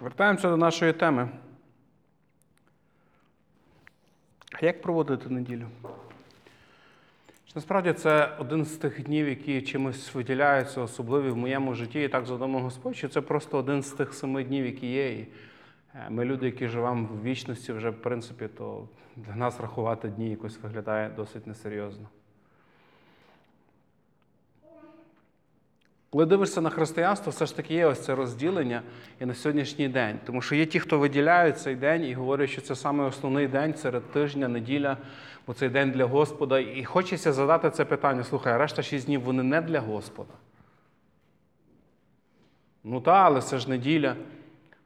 Вертаємося до нашої теми. А як проводити неділю? Насправді це один з тих днів, які чимось виділяються, особливі в моєму житті, і так задумав Господь, що це просто один з тих семи днів, які є. І е, ми люди, які живемо в вічності, вже в принципі, то для нас рахувати дні якось виглядає досить несерйозно. Коли дивишся на християнство, все ж таки є ось це розділення і на сьогоднішній день. Тому що є ті, хто виділяють цей день і говорять, що це саме основний день серед тижня, неділя, бо цей день для Господа. І хочеться задати це питання: слухай, решта шість днів вони не для Господа. Ну так, але це ж неділя.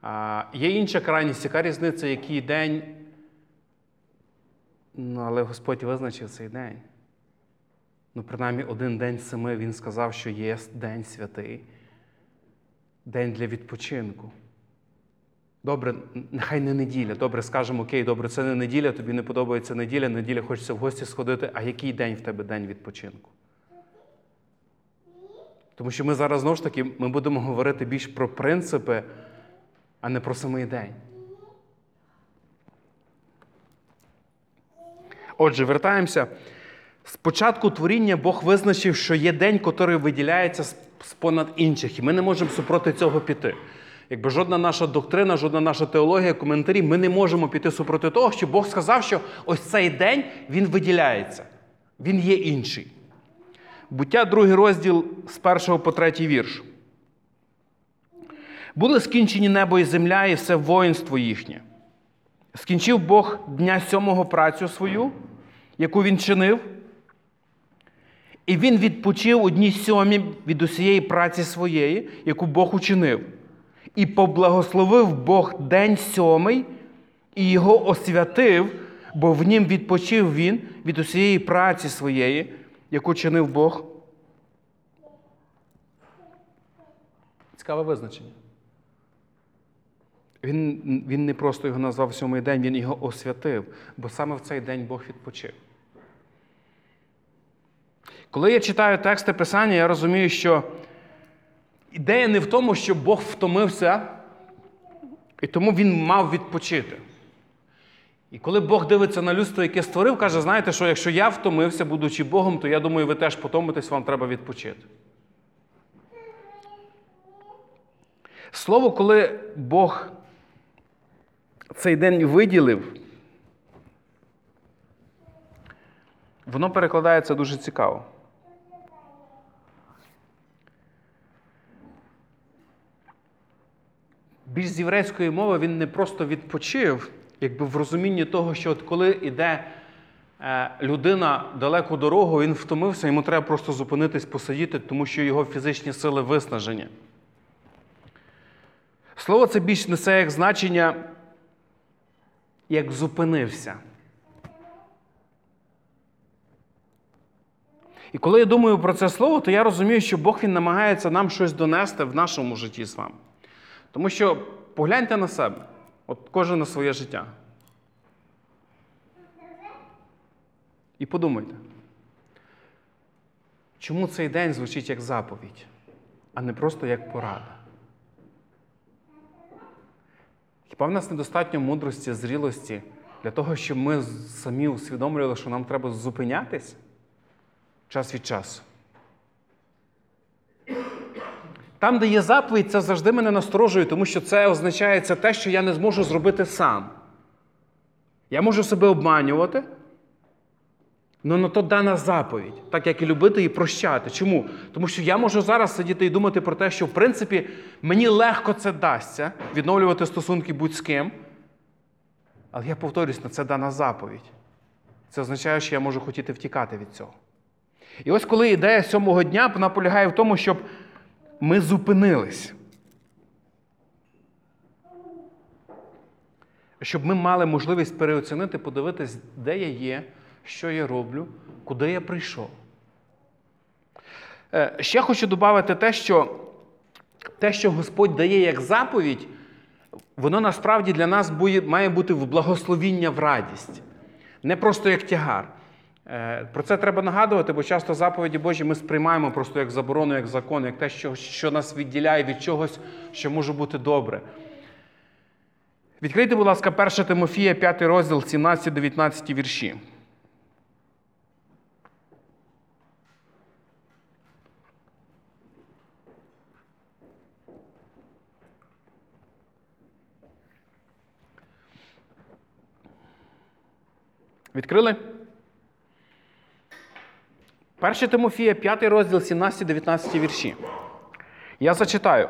А, Є інша крайність, яка різниця, який день. Ну, але Господь визначив цей день. Ну, принаймні, один день семи він сказав, що є день святий, день для відпочинку. Добре, нехай не неділя. Добре, скажемо, окей, добре, це не неділя, тобі не подобається неділя, неділя хочеться в гості сходити, а який день в тебе день відпочинку? Тому що ми зараз знову ж таки ми будемо говорити більш про принципи, а не про самий день. Отже, вертаємося. Спочатку творіння Бог визначив, що є день, який виділяється з понад інших, і ми не можемо супроти цього піти. Якби жодна наша доктрина, жодна наша теологія, коментарі, ми не можемо піти супроти того, що Бог сказав, що ось цей день він виділяється, він є інший. Буття, другий розділ з першого по третій вірш. Були скінчені небо і земля, і все воїнство їхнє. Скінчив Бог дня сьомого працю свою, яку він чинив. І він відпочив одні сьомі від усієї праці своєї, яку Бог учинив. І поблагословив Бог день сьомий і його освятив, бо в нім відпочив він від усієї праці своєї, яку чинив Бог. Цікаве визначення. Він, Він не просто його назвав сьомий день, він його освятив, бо саме в цей день Бог відпочив. Коли я читаю тексти Писання, я розумію, що ідея не в тому, що Бог втомився, і тому він мав відпочити. І коли Бог дивиться на людство, яке створив, каже, знаєте, що якщо я втомився, будучи Богом, то я думаю, ви теж потомитесь, вам треба відпочити. Слово, коли Бог цей день виділив, воно перекладається дуже цікаво. Більш з єврейської мови він не просто відпочив, якби в розумінні того, що от коли йде е, людина далеку дорогу, він втомився, йому треба просто зупинитись, посидіти, тому що його фізичні сили виснажені. Слово це більш несе як значення, як зупинився. І коли я думаю про це слово, то я розумію, що Бог він намагається нам щось донести в нашому житті з вами. Тому що погляньте на себе, от кожен на своє життя. І подумайте, чому цей день звучить як заповідь, а не просто як порада? Хіба в нас недостатньо мудрості, зрілості для того, щоб ми самі усвідомлювали, що нам треба зупинятись час від часу? Там, де є заповідь, це завжди мене насторожує, тому що це означає це те, що я не зможу зробити сам. Я можу себе обманювати, але на то дана заповідь, так як і любити і прощати. Чому? Тому що я можу зараз сидіти і думати про те, що в принципі мені легко це дасться, відновлювати стосунки будь з ким. Але я повторюсь, на це дана заповідь. Це означає, що я можу хотіти втікати від цього. І ось коли ідея сьомого дня вона полягає в тому, щоб ми зупинились. Щоб ми мали можливість переоцінити, подивитись, де я є, що я роблю, куди я прийшов. Е, ще хочу додати те, що те, що Господь дає як заповідь, воно насправді для нас має бути в благословіння в радість. Не просто як тягар. Е, про це треба нагадувати, бо часто заповіді Божі ми сприймаємо просто як заборону, як закон, як те, що що нас відділяє від чогось, що може бути добре. Відкрийте, будь ласка, 1 Тимофія, 5 розділ, 17-19 вірші. Відкрили? 1 Тимофія, 5 розділ, 17-19 вірші. Я зачитаю.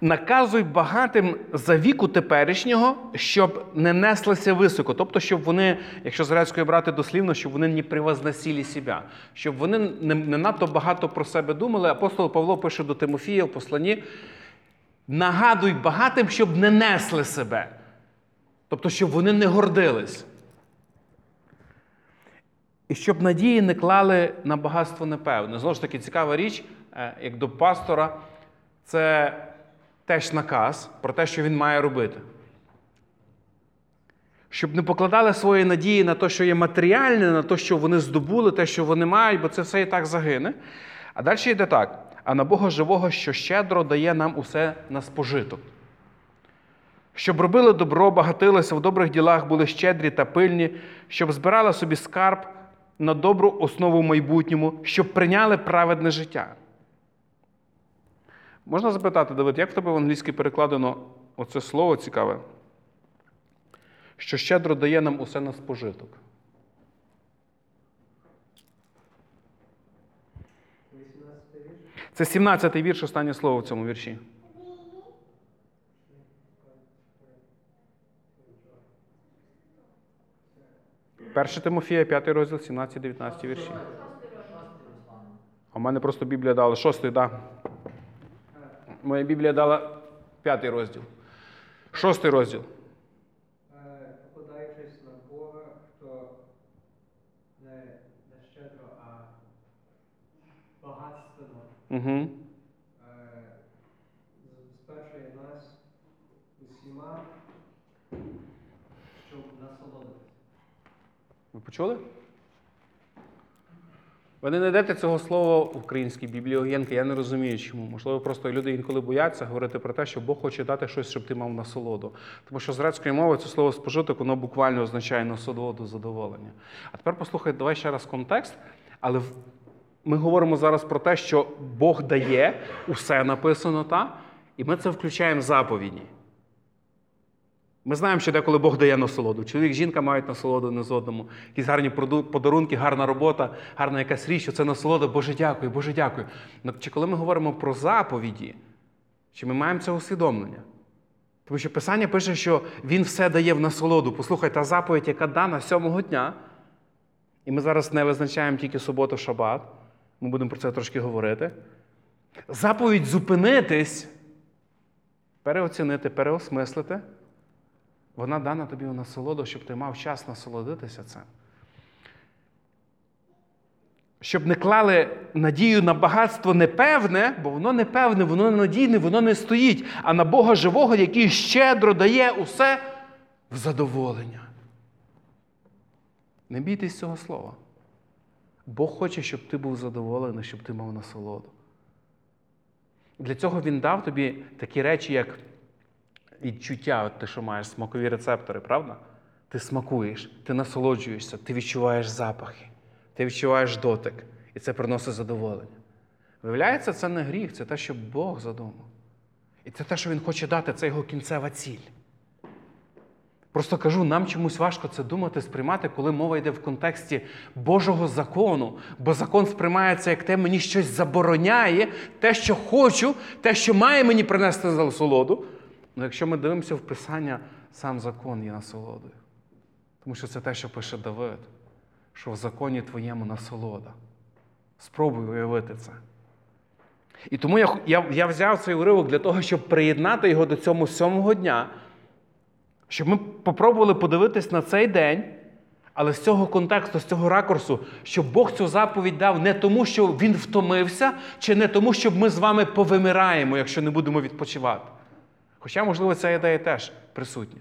Наказуй багатим за віку теперішнього, щоб не неслися високо. Тобто, щоб вони, якщо з грецької брати дослівно, щоб вони не превозносили себе, щоб вони не, не надто багато про себе думали. Апостол Павло пише до Тимофія в посланні: нагадуй багатим, щоб не несли себе. Тобто, щоб вони не гордились. І щоб надії не клали на багатство непевне. Знову ж таки, цікава річ, е, як до пастора, це теж наказ про те, що він має робити. Щоб не покладали свої надії на те, що є матеріальне, на те, що вони здобули, те, що вони мають, бо це все і так загине. А далі йде так: а на Бога живого, що щедро дає нам усе на спожиток. Щоб робили добро, багатилися в добрих ділах, були щедрі та пильні, щоб збирали собі скарб на добру основу в майбутньому, щоб прийняли праведне життя. Можна запитати, Давид, як в тебе в англійській перекладено оце слово цікаве? Що щедро дає нам усе на спожиток. Це 17-й вірш, останнє слово в цьому вірші. Перше Тимофія, 5 розділ, 17-19 вірші. А в мене просто Біблія дала шостий, так. Да. Моя Біблія дала п'ятий розділ. Шостий розділ. Покладаючись на Бога, хто не, не щедро, а багатственно Угу. е, забезпечує нас усіма, щоб насолодитися. Ви почули? Ви не знайдете цього слова в українській Біблії Огєнки, я не розумію чому. Можливо, просто люди інколи бояться говорити про те, що Бог хоче дати щось, щоб ти мав насолоду. Тому що з грецької мови це слово спожиток, воно буквально означає насолоду, задоволення. А тепер послухай, давай ще раз контекст, але ми говоримо зараз про те, що Бог дає, усе написано, та? і ми це включаємо в заповіді. Ми знаємо, що деколи Бог дає насолоду. Чоловік, жінка мають насолоду не з одному. Якісь гарні подарунки, гарна робота, гарна якась річ, що це насолода. Боже, дякую, Боже, дякую. Ну, Чи коли ми говоримо про заповіді, чи ми маємо це усвідомлення? Тому що Писання пише, що Він все дає в насолоду. Послухай, та заповідь, яка дана сьомого дня, і ми зараз не визначаємо тільки суботу, шабат, ми будемо про це трошки говорити. Заповідь зупинитись, переоцінити, переосмислити. Вона дана тобі у насолоду, щоб ти мав час насолодитися цим. Щоб не клали надію на багатство непевне, бо воно непевне, воно ненадійне, воно не стоїть, а на Бога живого, який щедро дає усе в задоволення. Не бійтесь цього слова. Бог хоче, щоб ти був задоволений, щоб ти мав насолоду. Для цього Він дав тобі такі речі, як відчуття, от ти що маєш смакові рецептори, правда? Ти смакуєш, ти насолоджуєшся, ти відчуваєш запахи, ти відчуваєш дотик, і це приносить задоволення. Виявляється, це не гріх, це те, що Бог задумав. І це те, що Він хоче дати, це його кінцева ціль. Просто кажу, нам чомусь важко це думати, сприймати, коли мова йде в контексті Божого закону, бо закон сприймається як те, мені щось забороняє, те, що хочу, те, що має мені принести насолоду. Ну, якщо ми дивимося в Писання, сам закон є насолодою. Тому що це те, що пише Давид, що в законі твоєму насолода. Спробуй уявити це. І тому я, я, я взяв цей уривок для того, щоб приєднати його до цього сьомого дня, щоб ми попробували подивитись на цей день, але з цього контексту, з цього ракурсу, щоб Бог цю заповідь дав не тому, що Він втомився, чи не тому, щоб ми з вами повимираємо, якщо не будемо відпочивати. Хоча, можливо, ця ідея теж присутня.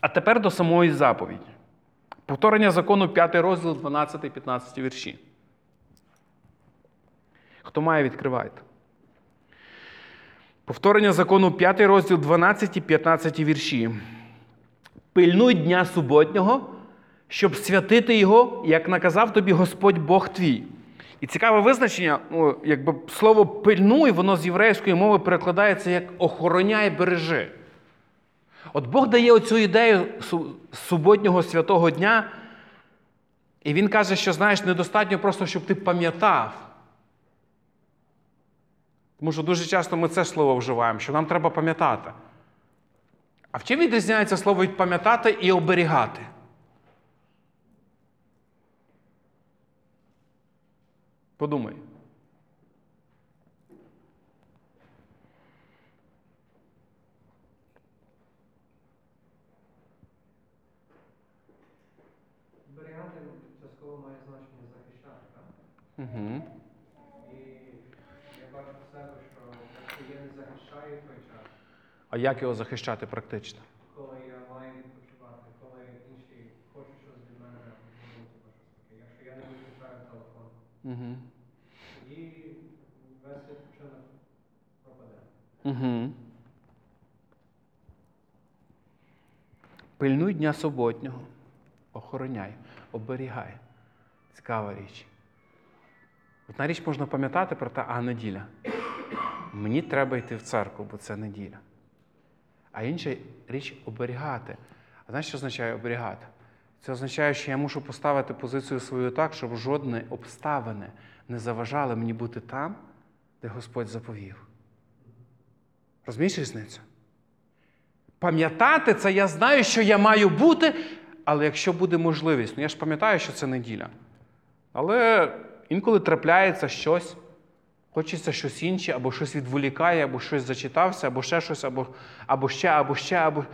А- тепер до самої заповіді. Повторення закону 5 розділ 12-15 вірші. Хто має, відкривайте. Повторення закону 5 розділ 12 і 15 вірші. Пильнуй дня суботнього, щоб святити його, як наказав тобі Господь Бог твій. І цікаве визначення, ну, якби слово пильнуй, воно з єврейської мови перекладається як охороняй, бережи. От Бог дає оцю ідею суботнього святого дня, і він каже, що знаєш, недостатньо просто, щоб ти пам'ятав. Тому що дуже часто ми це слово вживаємо, що нам треба пам'ятати. А в чим відрізняється слово від пам'ятати і оберігати? Подумай. Це слово має значення захищати, так? Угу. І я бачу в себе, що якщо я не захищаю той час, А як його захищати практично? коли я маю відпочивати, коли інші хочуть щось від мене зробити, або щось таке. Якщо я не виключаю телефон, Угу. тоді весь відпочинок пропаде. Угу. Пильнуй дня суботнього, охороняй, оберігай. Цікава річ. Одна річ можна пам'ятати про те, а неділя. Мені треба йти в церкву, бо це неділя. А інша річ оберігати. А знаєш, що означає оберігати? Це означає, що я мушу поставити позицію свою так, щоб жодні обставини не заважали мені бути там, де Господь заповів. Розумієш різницю? Пам'ятати це я знаю, що я маю бути, але якщо буде можливість, ну я ж пам'ятаю, що це неділя. Але інколи трапляється щось, хочеться щось інше, або щось відволікає, або щось зачитався, або ще щось, або, або ще, або ще, або.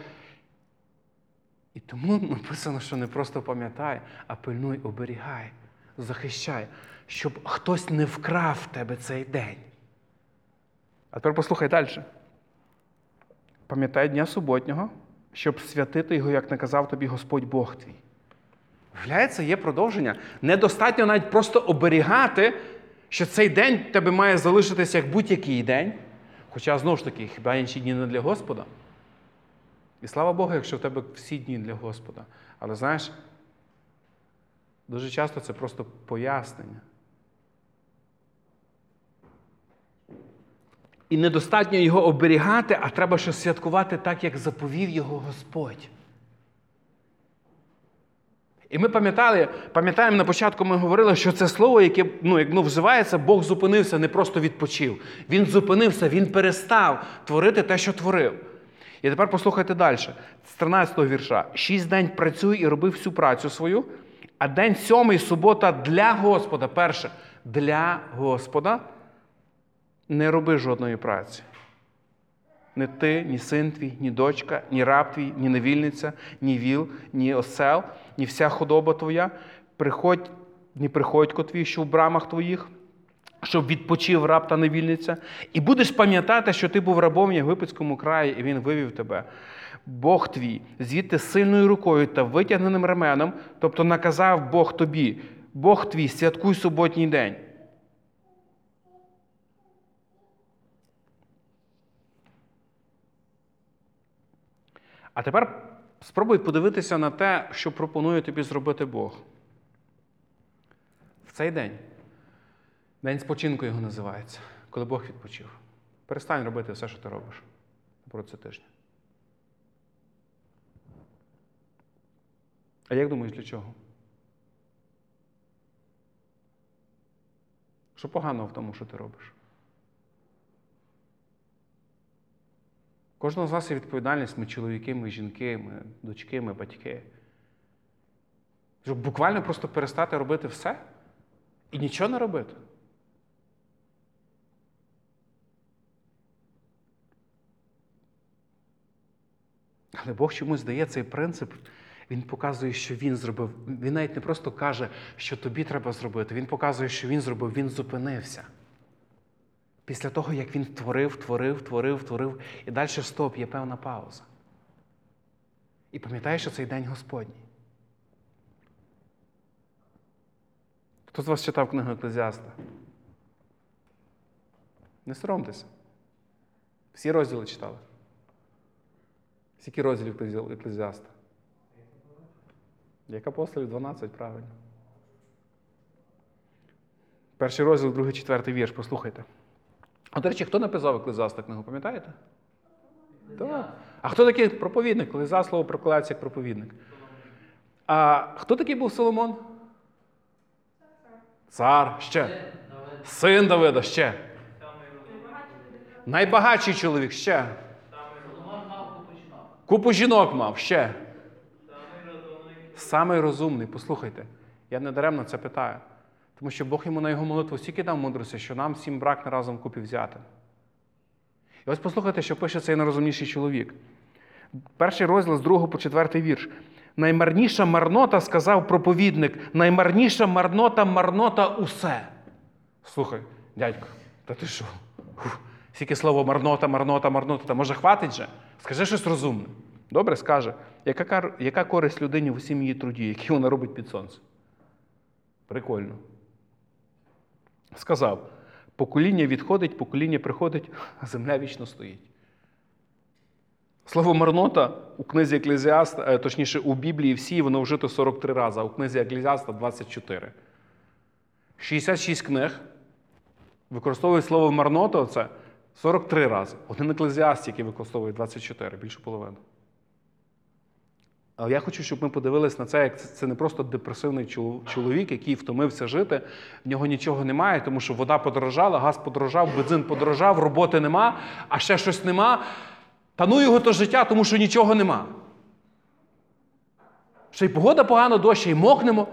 І тому написано, що не просто пам'ятай, а пильнуй, оберігай, захищай, щоб хтось не вкрав тебе цей день. А тепер послухай далі. Пам'ятай дня суботнього, щоб святити його, як наказав тобі Господь Бог твій. Виявляється, є продовження. Недостатньо навіть просто оберігати, що цей день тебе має залишитися як будь-який день. Хоча, знову ж таки, хіба інші дні не для Господа. І слава Богу, якщо в тебе всі дні для Господа. Але знаєш, дуже часто це просто пояснення. І недостатньо його оберігати, а треба ще святкувати так, як заповів його Господь. І ми пам'ятали, пам'ятаємо на початку ми говорили, що це слово, яке ну, як, ну, вживається, Бог зупинився, не просто відпочив. Він зупинився, він перестав творити те, що творив. І тепер послухайте далі, з 13 го вірша. Шість день працюй і роби всю працю свою, а день сьомий субота для Господа. Перше, для Господа не роби жодної праці. Не ти, ні син твій, ні дочка, ні раб твій, ні невільниця, ні віл, ні осел, ні вся худоба твоя, приходь, ні приходько твій, що в брамах твоїх, щоб відпочив раб та невільниця, і будеш пам'ятати, що ти був рабом в Єгипетському краї, і він вивів тебе. Бог твій, звідти сильною рукою та витягненим ременом, тобто наказав Бог тобі, Бог твій, святкуй суботній день. А тепер спробуй подивитися на те, що пропонує тобі зробити Бог. В цей день. День спочинку його називається, коли Бог відпочив. Перестань робити все, що ти робиш проти тижня. А як думаєш, для чого? Що поганого в тому, що ти робиш? Кожного з нас є відповідальність, ми чоловіки, ми жінки, ми дочки, ми батьки. Щоб буквально просто перестати робити все і нічого не робити. Але Бог чомусь дає цей принцип, Він показує, що Він зробив. Він навіть не просто каже, що тобі треба зробити. Він показує, що Він зробив, він зупинився. Після того, як він творив, творив, творив, творив, і далі стоп, є певна пауза. І пам'ятаєш, що цей день Господній. Хто з вас читав книгу Еклезіаста? Не соромтеся. Всі розділи читали? Скільки розділів Еклезі- Еклезіаста? Як апостолів 12, правильно. Перший розділ, другий, четвертий вірш, послухайте. А до речі, хто написав Еклезіаста книгу, пам'ятаєте? Так. А хто такий проповідник? За слово прокладається як проповідник. А хто такий був Соломон? Цар. Ще. Син Давида ще. Найбагатший чоловік ще. Купу жінок мав ще. Самий розумний, послухайте, я не даремно це питаю. Тому що Бог йому на його молитву стільки дав мудрості, що нам всім брак не разом купі взяти. І ось послухайте, що пише цей найрозумніший чоловік. Перший розділ з 2 по 4 вірш. Наймарніша марнота, сказав проповідник, наймарніша марнота, марнота усе. Слухай, дядько, та ти що? Скільки слово марнота, марнота, марнота, та може хватить же? Скажи щось розумне. Добре, скаже. Яка, кар- яка користь людині в усім її труді, який вона робить під сонцем? Прикольно. Сказав: покоління відходить, покоління приходить, а земля вічно стоїть. Слово марнота у книзі Еклезіаста, е, точніше, у Біблії всі воно вжито 43 рази, а у книзі Еклезіаста 24. 66 книг використовують слово марнота оце 43 рази. Один еклезіаст, який використовує 24, більше половини. Але я хочу, щоб ми подивились на це, як це- не просто депресивний чоловік, який втомився жити, в нього нічого немає, тому що вода подорожала, газ подорожав, бензин подорожав, роботи нема, а ще щось нема. Та ну його то життя, тому що нічого нема. Ще й погода погано, дощ, і мокнемо.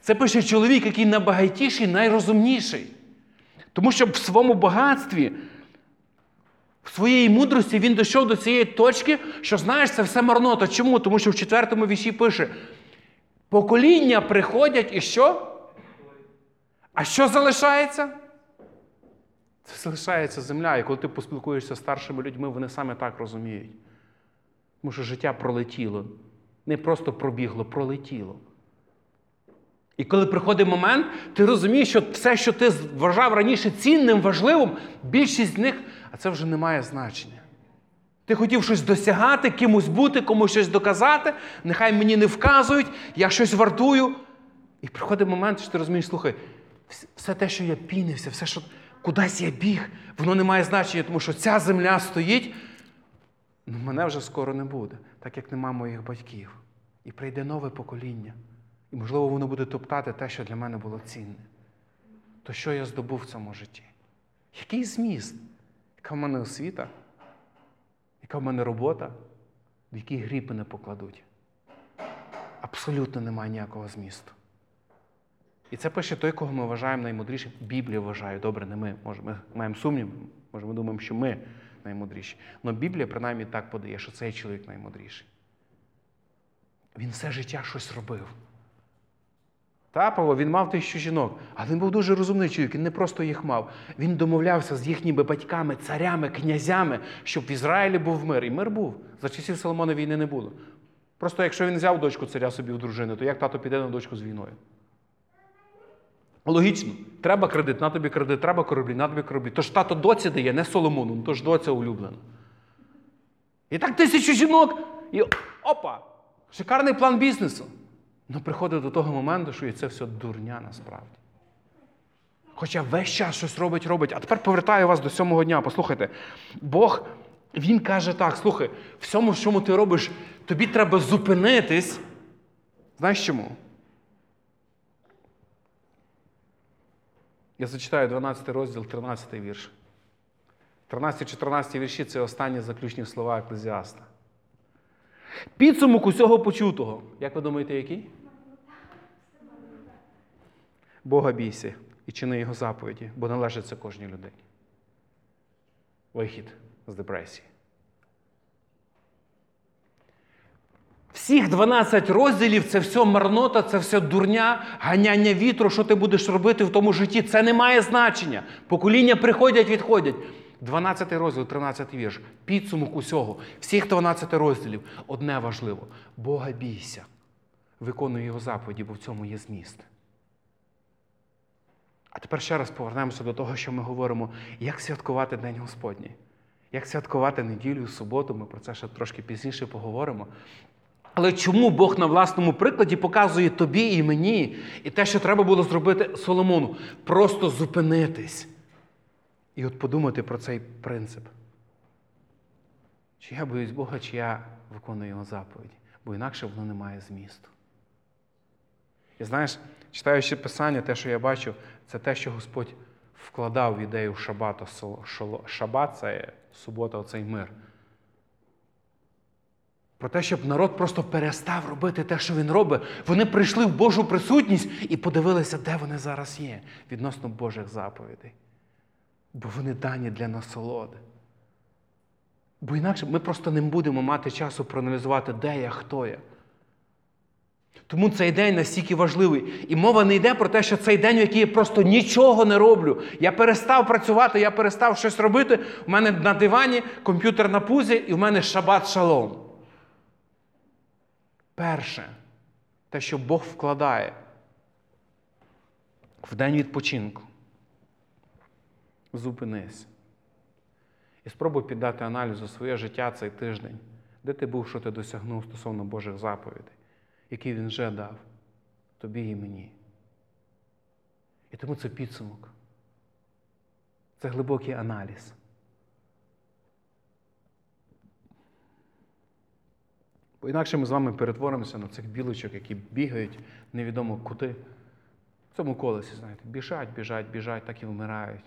Це пише чоловік, який найбагатіший, найрозумніший. Тому що в своєму багатстві, в своїй мудрості він дійшов до цієї точки, що знаєш, це все марнота. Чому? Тому що в четвертому віші пише: покоління приходять і що? А що залишається? Це залишається земля. І коли ти поспілкуєшся з старшими людьми, вони саме так розуміють. Тому що життя пролетіло. Не просто пробігло, пролетіло. І коли приходить момент, ти розумієш, що все, що ти вважав раніше цінним, важливим, більшість з них, а це вже не має значення. Ти хотів щось досягати, кимось бути, комусь щось доказати, нехай мені не вказують, я щось вартую. І приходить момент, що ти розумієш, слухай, все те, що я пінився, все, що кудись я біг, воно не має значення, тому що ця земля стоїть, ну мене вже скоро не буде, так як нема моїх батьків. І прийде нове покоління. І, можливо, воно буде топтати те, що для мене було цінне. То що я здобув в цьому житті? Який зміст? Яка в мене освіта? Яка в мене робота? В якій гріб мене покладуть? Абсолютно немає ніякого змісту. І це пише той, кого ми вважаємо наймудрішим. Біблія вважає, добре, не ми. Може, ми маємо сумнів, може, ми думаємо, що ми наймудріші. Але Біблія принаймні так подає, що цей чоловік наймудріший. Він все життя щось робив. Та, Павло, він мав тисячу жінок, але він був дуже розумний чоловік, він не просто їх мав. Він домовлявся з їхніми батьками, царями, князями, щоб в Ізраїлі був мир. І мир був. За часів Соломона війни не було. Просто якщо він взяв дочку царя собі в дружину, то як тато піде на дочку з війною? Логічно, треба кредит, на тобі кредит, треба кораблі, на тобі кораблі. Тож тато доці дає, не Соломону, ну, тож доця улюблена. І так тисячу жінок, і опа! Шикарний план бізнесу. Ну приходить до того моменту, що і це все дурня насправді. Хоча весь час щось робить, робить. А тепер повертаю вас до сьомого дня. Послухайте, Бог, Він каже так: слухай, всьому, що ти робиш, тобі треба зупинитись. Знаєш чому? Я зачитаю 12 розділ, 13 вірш. 13-14 вірші це останні заключні слова Еклезіаста. Підсумок усього почутого. Як ви думаєте, який? Бога бійся і чини його заповіді, бо належить це кожній людині. Вихід з депресії. Всіх 12 розділів це все марнота, це все дурня, ганяння вітру, що ти будеш робити в тому житті. Це не має значення. Покоління приходять, відходять. 12 розділ, 13 вірш. Підсумок усього. Всіх 12 розділів. Одне важливо: Бога бійся. Виконуй його заповіді, бо в цьому є зміст. А тепер ще раз повернемося до того, що ми говоримо, як святкувати День Господній. Як святкувати неділю, суботу, ми про це ще трошки пізніше поговоримо. Але чому Бог на власному прикладі показує тобі і мені, і те, що треба було зробити Соломону? Просто зупинитись. І от подумати про цей принцип. Чи я боюсь Бога, чи я виконую його заповіді, бо інакше воно не має змісту. І знаєш, читаючи Писання, те, що я бачу, це те, що Господь вкладав в ідею шабату. Шабат це субота, оцей мир. Про те, щоб народ просто перестав робити те, що він робить. Вони прийшли в Божу присутність і подивилися, де вони зараз є відносно Божих заповідей. Бо вони дані для насолоди. Бо інакше ми просто не будемо мати часу проаналізувати, де я, хто я. Тому цей день настільки важливий. І мова не йде про те, що цей день, в який я просто нічого не роблю. Я перестав працювати, я перестав щось робити. У мене на дивані комп'ютер на пузі, і в мене шабат шалом. Перше, те, що Бог вкладає в день відпочинку. Зупинись. І спробуй піддати аналізу своє життя цей тиждень, де ти був, що ти досягнув стосовно Божих заповідей, які він вже дав тобі і мені. І тому це підсумок. Це глибокий аналіз. Бо інакше ми з вами перетворимося на цих білочок, які бігають невідомо куди. В цьому колесі, знаєте, біжать, біжать, біжать, так і вмирають.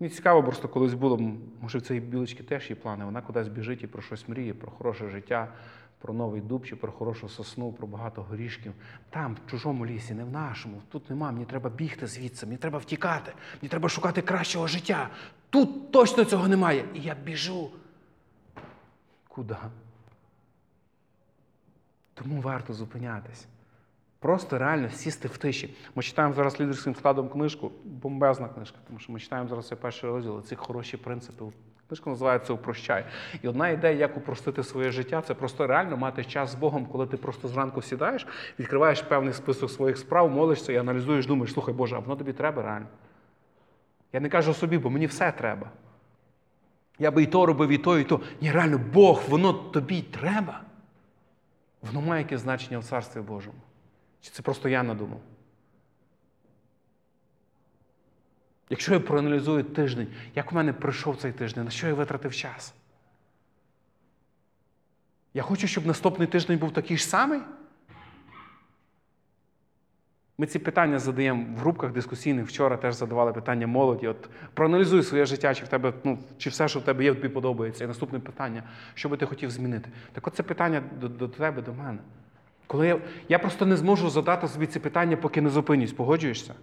Мені цікаво, просто колись було, може, в цієї білочки теж є плани. Вона кудись біжить і про щось мріє, про хороше життя, про новий дуб чи про хорошу сосну, про багато горішків. Там, в чужому лісі, не в нашому. Тут нема, мені треба бігти звідси, мені треба втікати, мені треба шукати кращого життя. Тут точно цього немає. І я біжу. Куди? Тому варто зупинятись. Просто реально сісти в тиші. Ми читаємо зараз лідерським складом книжку, бомбезна книжка, тому що ми читаємо зараз перший розділ, ці хороші принципи. Книжка називається Упрощай. І одна ідея, як упростити своє життя, це просто реально мати час з Богом, коли ти просто зранку сідаєш, відкриваєш певний список своїх справ, молишся і аналізуєш, думаєш, слухай, Боже, а воно тобі треба реально. Я не кажу собі, бо мені все треба. Я би і то робив, і то, і то. Ні, реально, Бог, воно тобі треба. Воно має якесь значення в Царстві Божому. Чи це просто я надумав? Якщо я проаналізую тиждень, як у мене пройшов цей тиждень, на що я витратив час? Я хочу, щоб наступний тиждень був такий ж самий. Ми ці питання задаємо в групках дискусійних. Вчора теж задавали питання молоді. От проаналізуй своє життя, чи в тебе, ну, чи все, що в тебе є, тобі подобається. І наступне питання, що би ти хотів змінити? Так от це питання до, до тебе, до мене. Коли я, я просто не зможу задати собі ці питання, поки не зупинюсь, погоджуєшся?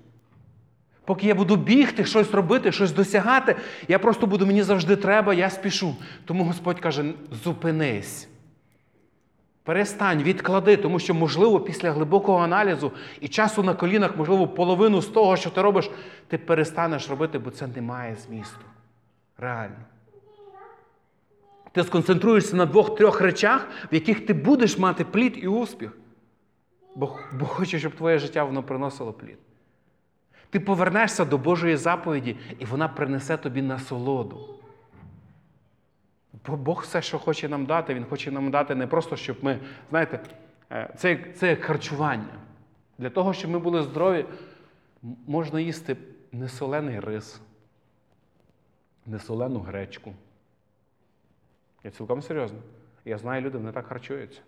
Поки я буду бігти, щось робити, щось досягати, я просто буду, мені завжди треба, я спішу. Тому Господь каже: зупинись. Перестань, відклади, тому що, можливо, після глибокого аналізу і часу на колінах, можливо, половину з того, що ти робиш, ти перестанеш робити, бо це не має змісту. Реально. Ти сконцентруєшся на двох-трьох речах, в яких ти будеш мати плід і успіх. Бо, бо хоче, щоб твоє життя воно приносило плід. Ти повернешся до Божої заповіді, і вона принесе тобі насолоду. Бо Бог все, що хоче нам дати, Він хоче нам дати не просто, щоб ми, знаєте, е, це, це як харчування. Для того, щоб ми були здорові, можна їсти несолений рис, несолену гречку. Я цілком серйозно. Я знаю, люди вони так харчуються.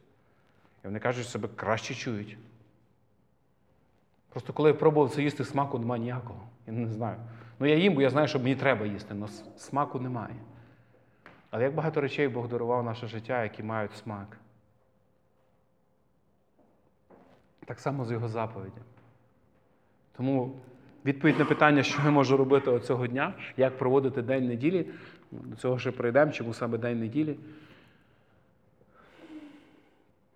І вони кажуть, що себе краще чують. Просто коли я пробував це їсти, смаку немає ніякого. Я не знаю. Ну я їм, бо я знаю, що мені треба їсти, але смаку немає. Але як багато речей Бог дарував наше життя, які мають смак. Так само з його заповідями. Тому відповідь на питання, що я можу робити оцього дня, як проводити день неділі, до цього ще прийдемо, чому саме день неділі.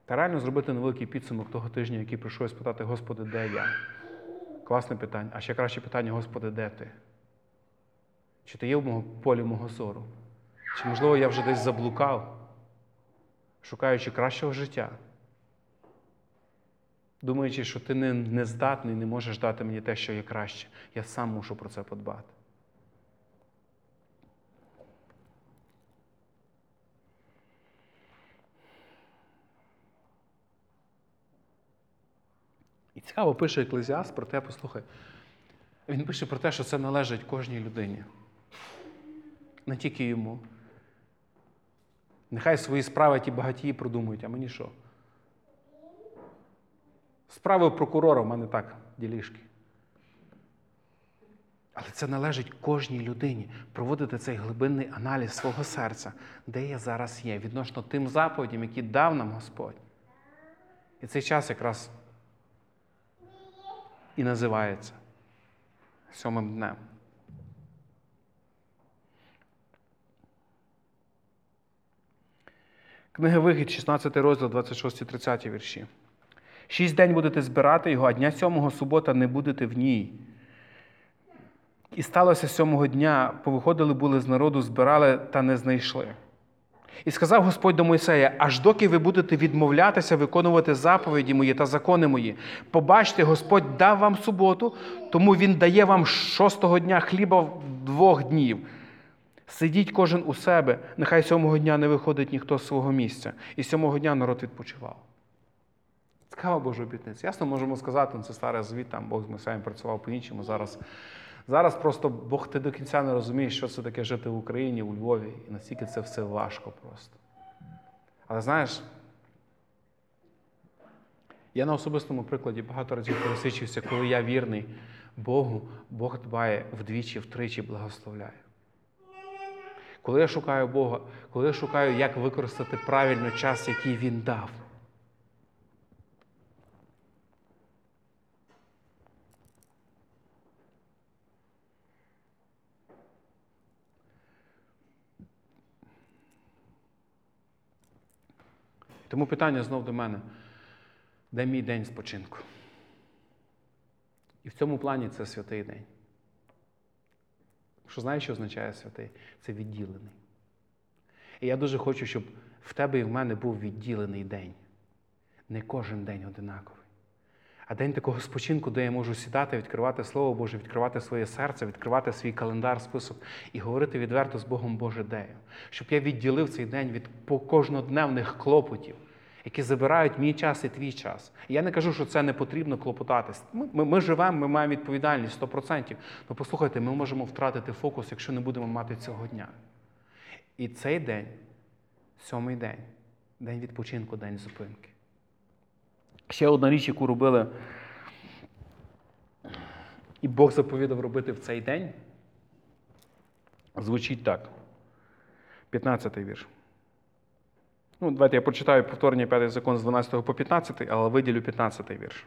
Та реально зробити невеликий підсумок того тижня, який прийшов і спитати, Господи, де я? Класне питання. А ще краще питання, Господи, де ти? Чи ти є в мого полі мого зору? Чи, можливо, я вже десь заблукав, шукаючи кращого життя, думаючи, що ти не, не здатний, не можеш дати мені те, що є краще. Я сам мушу про це подбати. І цікаво пише Еклезіаст про те, послухай. Він пише про те, що це належить кожній людині. Не тільки йому. Нехай свої справи ті багатії продумують, а мені що? Справи прокурора в мене так, ділішки. Але це належить кожній людині проводити цей глибинний аналіз свого серця, де я зараз є, відносно тим заповідям, які дав нам Господь. І цей час якраз і називається сьомим днем. Книга Вихід, 16 розділ, 26-30 вірші. Шість день будете збирати його, а дня сьомого субота не будете в ній. І сталося сьомого дня, повиходили були з народу, збирали та не знайшли. І сказав Господь до Мойсея: аж доки ви будете відмовлятися виконувати заповіді мої та закони мої, побачте, Господь дав вам суботу, тому Він дає вам шостого дня хліба двох днів. Сидіть кожен у себе, нехай сьомого дня не виходить ніхто з свого місця. І сьомого дня народ відпочивав. Цікава Божа обітниця. Ясно, можемо сказати, ну, це старий звіт, там Бог з Мойсеєм працював по-іншому. Зараз, зараз просто Бог ти до кінця не розумієш, що це таке жити в Україні, у Львові, і наскільки це все важко просто. Але знаєш, я на особистому прикладі багато разів пересвідчився, коли я вірний Богу, Бог дбає вдвічі, втричі благословляє. Коли я шукаю Бога, коли я шукаю, як використати правильно час, який Він дав. Тому питання знов до мене: де мій день спочинку? І в цьому плані це святий день. Що знаєш, що означає святий? Це відділений. І я дуже хочу, щоб в тебе і в мене був відділений день. Не кожен день одинаковий. А день такого спочинку, де я можу сідати, відкривати Слово Боже, відкривати своє серце, відкривати свій календар, список і говорити відверто з Богом Боже дею. Щоб я відділив цей день від кожнодневних клопотів, які забирають мій час і твій час. І я не кажу, що це не потрібно клопотатись. Ми, ми, ми живемо, ми маємо відповідальність 100%. Ну послухайте, ми можемо втратити фокус, якщо не будемо мати цього дня. І цей день, сьомий день, день відпочинку, день зупинки. Ще одна річ, яку робили, і Бог заповідав робити в цей день, звучить так. 15-й вірш. Ну, давайте я прочитаю повторення п'ятий закон з 12 по 15, але виділю 15 вірш.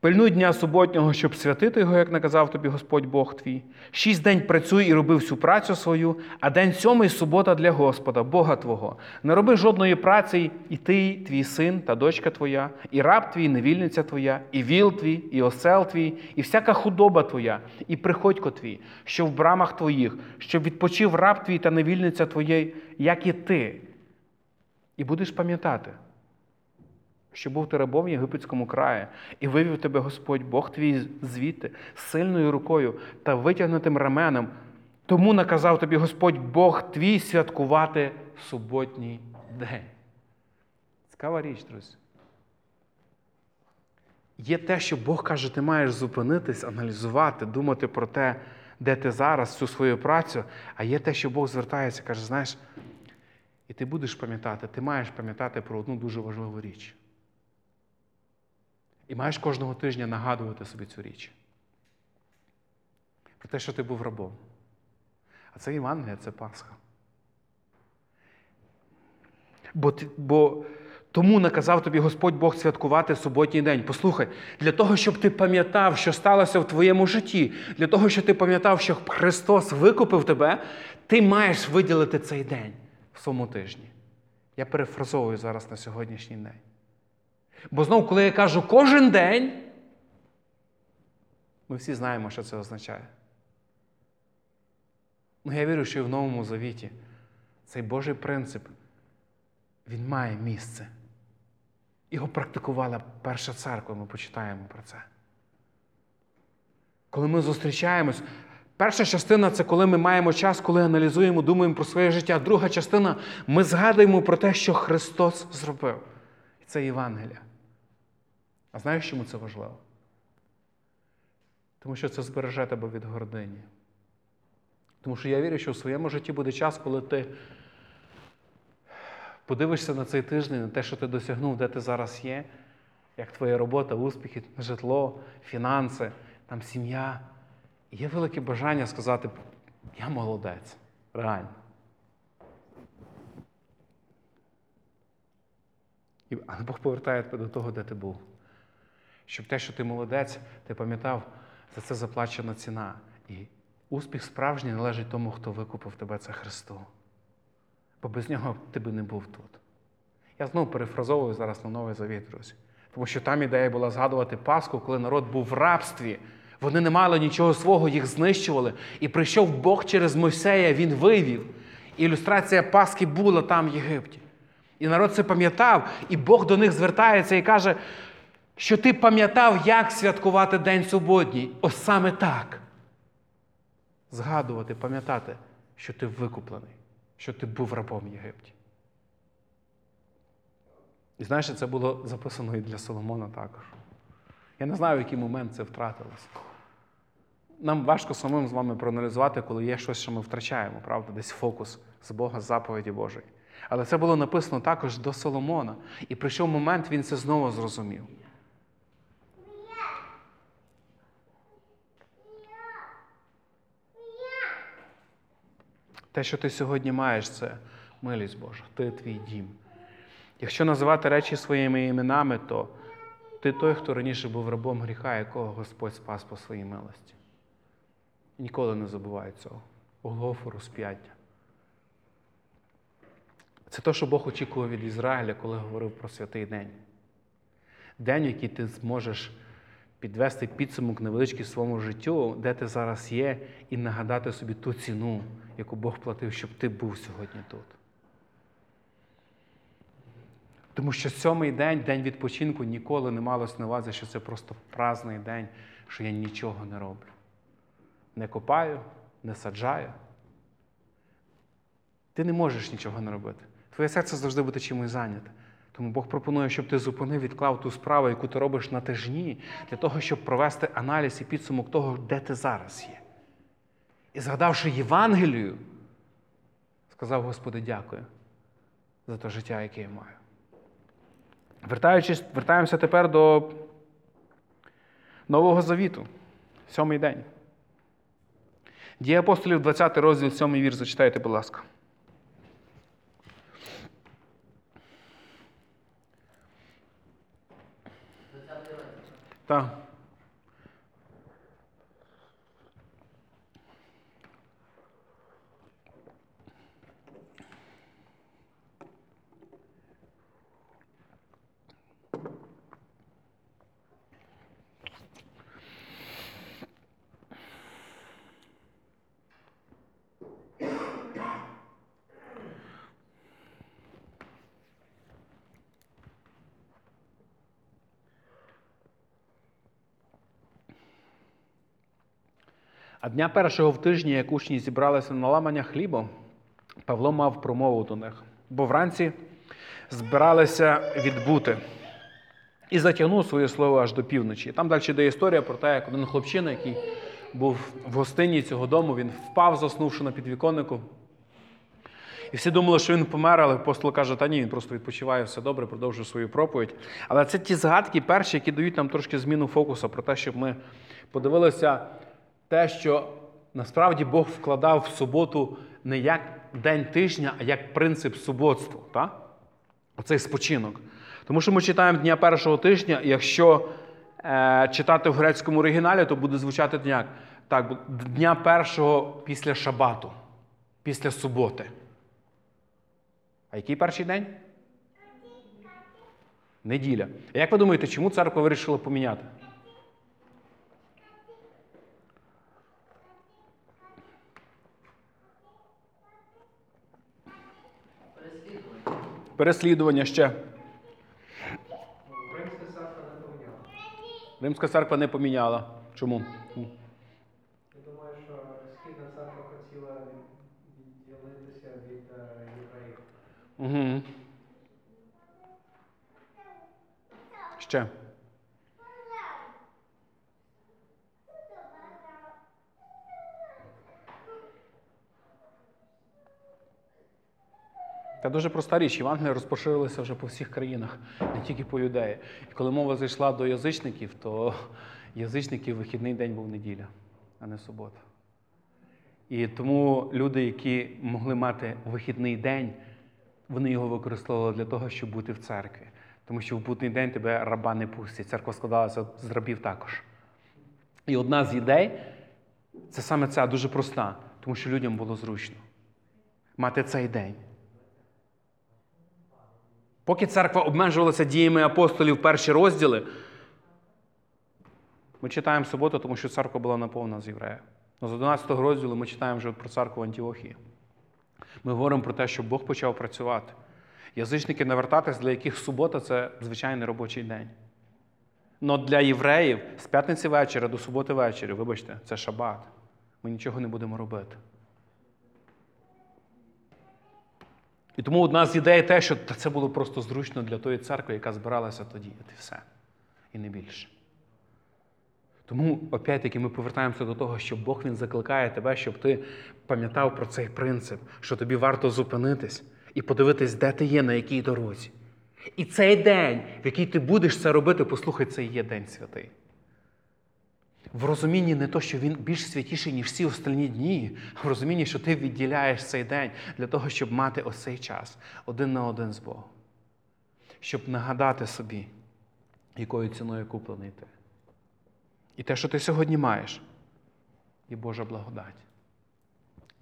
Пильнуй дня суботнього, щоб святити його, як наказав тобі Господь Бог твій. Шість день працюй і роби всю працю свою, а день сьомий субота для Господа, Бога Твого. Не роби жодної праці і ти, твій син та дочка твоя, і раб твій, і невільниця твоя, і віл твій, і осел твій, і всяка худоба твоя, і приходько твій, що в брамах твоїх, щоб відпочив раб твій та невільниця твоєї, як і ти. І будеш пам'ятати, що був ти рабом в єгипетському краї, і вивів тебе Господь, Бог твій звідти, сильною рукою та витягнутим раменем. Тому наказав тобі Господь Бог твій святкувати суботній день. Цікава річ, друзі. Є те, що Бог каже, ти маєш зупинитись, аналізувати, думати про те, де ти зараз, всю свою працю, а є те, що Бог звертається, каже, знаєш, і ти будеш пам'ятати, ти маєш пам'ятати про одну дуже важливу річ. І маєш кожного тижня нагадувати собі цю річ. Про те, що ти був рабом. А це Євангелія, це Пасха. Бо, бо тому наказав тобі Господь Бог святкувати суботній день. Послухай, для того, щоб ти пам'ятав, що сталося в твоєму житті, для того, щоб ти пам'ятав, що Христос викупив тебе, ти маєш виділити цей день в своєму тижні. Я перефразовую зараз на сьогоднішній день. Бо знову, коли я кажу кожен день, ми всі знаємо, що це означає. Ну, я вірю, що і в Новому Завіті цей Божий принцип, він має місце. Його практикувала перша церква, ми почитаємо про це. Коли ми зустрічаємось, перша частина це коли ми маємо час, коли аналізуємо, думаємо про своє життя. Друга частина ми згадуємо про те, що Христос зробив. І це Євангелія. А знаєш, чому це важливо? Тому що це збереже тебе від гордині. Тому що я вірю, що в своєму житті буде час, коли ти подивишся на цей тиждень, на те, що ти досягнув, де ти зараз є, як твоя робота, успіхи, житло, фінанси, там сім'я. І є велике бажання сказати: я молодець, реально. Але Бог повертає тебе до того, де ти був. Щоб те, що ти молодець, ти пам'ятав, за це заплачена ціна. І успіх справжній належить тому, хто викупив тебе, це Христу. Бо без нього ти би не був тут. Я знову перефразовую зараз на Новий Завіт, друзі. Тому що там ідея була згадувати Пасху, коли народ був в рабстві. Вони не мали нічого свого, їх знищували. І прийшов Бог через Мойсея, він вивів. І ілюстрація Пасхи була там в Єгипті. І народ це пам'ятав, і Бог до них звертається і каже, що ти пам'ятав, як святкувати День суботній. Ось саме так. Згадувати, пам'ятати, що ти викуплений, що ти був рабом в Єгипті. І знаєш, це було записано і для Соломона також. Я не знаю, в який момент це втратилося. Нам важко самим з вами проаналізувати, коли є щось, що ми втрачаємо, правда, десь фокус з Бога, з заповіді Божої. Але це було написано також до Соломона. І прийшов момент, він це знову зрозумів. Те, що ти сьогодні маєш, це милість Божа, ти твій дім. Якщо називати речі своїми іменами, то ти той, хто раніше був рабом гріха, якого Господь спас по своїй милості. Ніколи не забувай цього. Голгофу розп'яття. Це те, що Бог очікував від Ізраїля, коли говорив про святий день. День, який ти зможеш підвести підсумок невеличкий своєму життю, де ти зараз є, і нагадати собі ту ціну, яку Бог платив, щоб ти був сьогодні тут. Тому що сьомий день, день відпочинку, ніколи не малось на увазі, що це просто праздний день, що я нічого не роблю. Не копаю, не саджаю. Ти не можеш нічого не робити. Твоє серце завжди буде чимось зайняте. Тому Бог пропонує, щоб ти зупинив, відклав ту справу, яку ти робиш на тижні, для того, щоб провести аналіз і підсумок того, де ти зараз є. І згадавши Євангелію, сказав Господи, дякую за те життя, яке я маю. Вертаючись, вертаємося тепер до Нового Завіту, сьомий день. Дія апостолів, 20 розділ, 7 вір, зачитайте, будь ласка. Так. А дня першого в тижні, як учні зібралися на ламання хлібу, Павло мав промову до них, бо вранці збиралися відбути. І затягнув своє слово аж до півночі. Там далі йде історія про те, як один хлопчина, який був в гостині цього дому, він впав, заснувши на підвіконнику. І всі думали, що він помер, але апостол каже, та ні, він просто відпочиває, все добре, продовжує свою проповідь. Але це ті згадки перші, які дають нам трошки зміну фокусу про те, щоб ми подивилися те, що насправді Бог вкладав в суботу не як день тижня, а як принцип суботства. Так? Оцей спочинок. Тому що ми читаємо дня першого тижня, і якщо е, читати в грецькому оригіналі, то буде звучати як? Так, дня першого після шабату, після суботи. А який перший день? Неділя. А як ви думаєте, чому церква вирішила поміняти? Переслідування ще. Римська церква не поміняла. Римська церква не поміняла. Чому? Я думаю, що Східна церква хотіла відділитися від е, євреїв. Угу. Ще. Це дуже проста річ. Євангелія розпоширилося вже по всіх країнах, не тільки по юдеї. І коли мова зайшла до язичників, то язичників вихідний день був неділя, а не субота. І тому люди, які могли мати вихідний день, вони його використовували для того, щоб бути в церкві. Тому що в будний день тебе раба не пустять. Церква складалася з рабів також. І одна з ідей це саме ця дуже проста, тому що людям було зручно мати цей день. Поки церква обмежувалася діями апостолів перші розділи, ми читаємо суботу, тому що церква була наповнена з євреїв. Но з 11 розділу ми читаємо вже про церкву Антіохії. Ми говоримо про те, що Бог почав працювати. Язичники навертатись, для яких субота це звичайний робочий день. Но для євреїв з п'ятниці вечора до суботи вечора, вибачте, це шабат. Ми нічого не будемо робити. І тому одна з ідей те, що це було просто зручно для тої церкви, яка збиралася тоді. І все. І не більше. Тому, опять-таки, ми повертаємося до того, що Бог Він закликає тебе, щоб ти пам'ятав про цей принцип, що тобі варто зупинитись і подивитись, де ти є, на якій дорозі. І цей день, в який ти будеш це робити, послухай, це є день святий. В розумінні не то, що він більш святіший, ніж всі остальні дні, а в розумінні, що ти відділяєш цей день для того, щоб мати ось цей час один на один з Богом. Щоб нагадати собі, якою ціною куплений ти. І те, що ти сьогодні маєш, і Божа благодать.